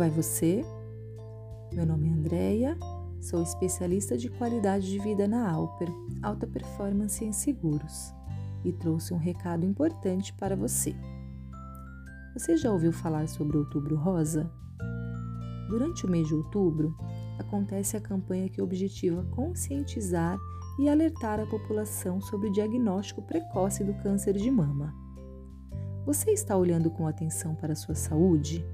vai você? Meu nome é Andreia, sou especialista de qualidade de vida na Alper, Alta Performance em Seguros, e trouxe um recado importante para você. Você já ouviu falar sobre Outubro Rosa? Durante o mês de outubro, acontece a campanha que objetiva conscientizar e alertar a população sobre o diagnóstico precoce do câncer de mama. Você está olhando com atenção para a sua saúde?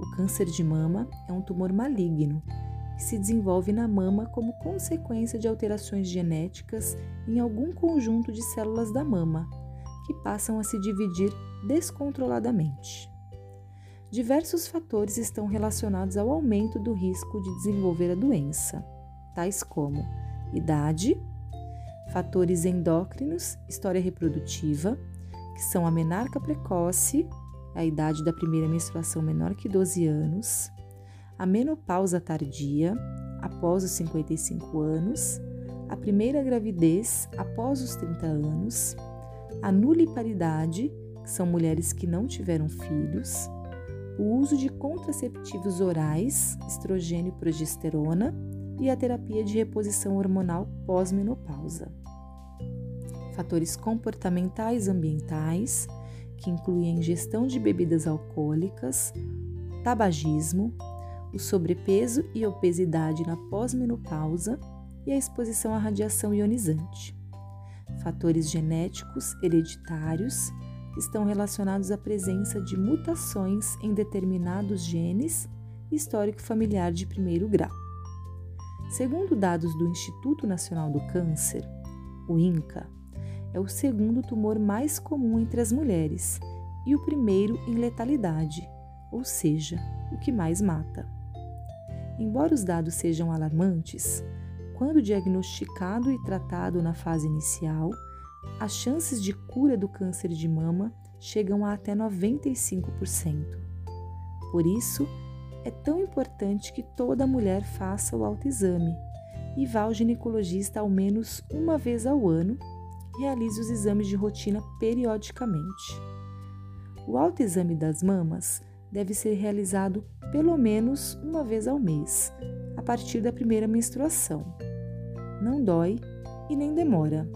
O câncer de mama é um tumor maligno que se desenvolve na mama como consequência de alterações genéticas em algum conjunto de células da mama, que passam a se dividir descontroladamente. Diversos fatores estão relacionados ao aumento do risco de desenvolver a doença, tais como idade, fatores endócrinos, história reprodutiva, que são a menarca precoce, a idade da primeira menstruação menor que 12 anos, a menopausa tardia, após os 55 anos, a primeira gravidez após os 30 anos, a nuliparidade, que são mulheres que não tiveram filhos, o uso de contraceptivos orais, estrogênio e progesterona, e a terapia de reposição hormonal pós-menopausa. Fatores comportamentais ambientais, que incluem a ingestão de bebidas alcoólicas, tabagismo, o sobrepeso e obesidade na pós-menopausa e a exposição à radiação ionizante. Fatores genéticos hereditários, estão relacionados à presença de mutações em determinados genes e histórico familiar de primeiro grau. Segundo dados do Instituto Nacional do Câncer, o INCA, é o segundo tumor mais comum entre as mulheres e o primeiro em letalidade, ou seja, o que mais mata. Embora os dados sejam alarmantes, quando diagnosticado e tratado na fase inicial, as chances de cura do câncer de mama chegam a até 95%. Por isso, é tão importante que toda mulher faça o autoexame e vá ao ginecologista ao menos uma vez ao ano realize os exames de rotina periodicamente. O autoexame das mamas deve ser realizado pelo menos uma vez ao mês, a partir da primeira menstruação. Não dói e nem demora.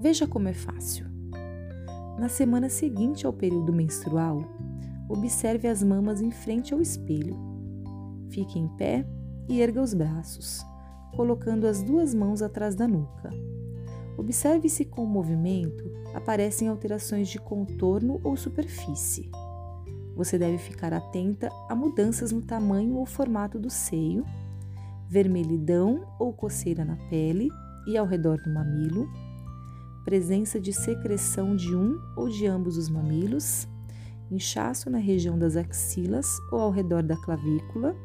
Veja como é fácil. Na semana seguinte ao período menstrual, observe as mamas em frente ao espelho. Fique em pé e erga os braços, colocando as duas mãos atrás da nuca. Observe se com o movimento aparecem alterações de contorno ou superfície. Você deve ficar atenta a mudanças no tamanho ou formato do seio, vermelhidão ou coceira na pele e ao redor do mamilo, presença de secreção de um ou de ambos os mamilos, inchaço na região das axilas ou ao redor da clavícula,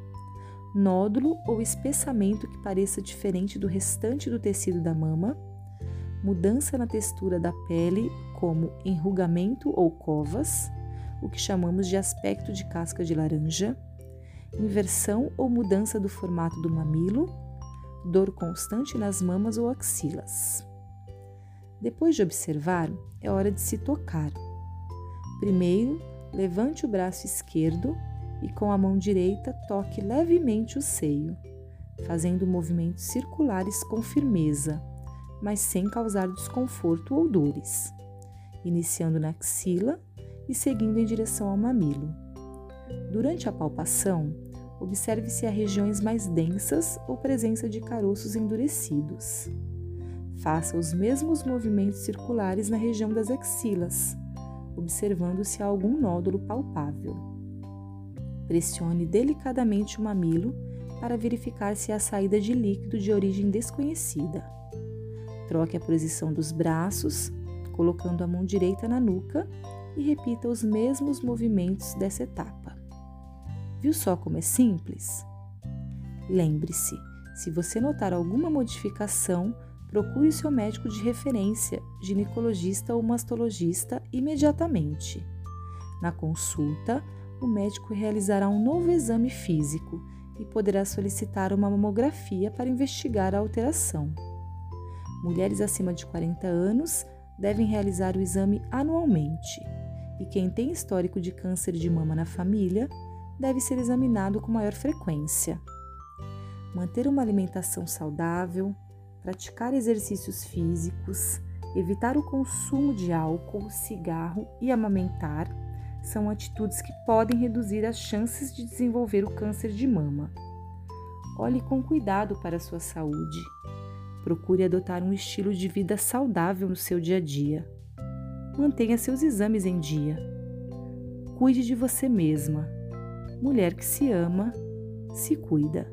nódulo ou espessamento que pareça diferente do restante do tecido da mama, mudança na textura da pele, como enrugamento ou covas, o que chamamos de aspecto de casca de laranja, inversão ou mudança do formato do mamilo, dor constante nas mamas ou axilas. Depois de observar, é hora de se tocar. Primeiro, levante o braço esquerdo e com a mão direita toque levemente o seio, fazendo movimentos circulares com firmeza, mas sem causar desconforto ou dores, iniciando na axila e seguindo em direção ao mamilo. Durante a palpação, observe se há regiões mais densas ou presença de caroços endurecidos. Faça os mesmos movimentos circulares na região das axilas observando se há algum nódulo palpável. Pressione delicadamente o mamilo para verificar se há saída de líquido de origem desconhecida. Troque a posição dos braços, colocando a mão direita na nuca e repita os mesmos movimentos dessa etapa. Viu só como é simples? Lembre-se, se você notar alguma modificação, procure seu médico de referência, ginecologista ou mastologista, imediatamente. Na consulta, o médico realizará um novo exame físico e poderá solicitar uma mamografia para investigar a alteração. Mulheres acima de 40 anos devem realizar o exame anualmente e quem tem histórico de câncer de mama na família deve ser examinado com maior frequência. Manter uma alimentação saudável, praticar exercícios físicos, evitar o consumo de álcool, cigarro e amamentar são atitudes que podem reduzir as chances de desenvolver o câncer de mama. Olhe com cuidado para a sua saúde. Procure adotar um estilo de vida saudável no seu dia a dia. Mantenha seus exames em dia. Cuide de você mesma. Mulher que se ama, se cuida.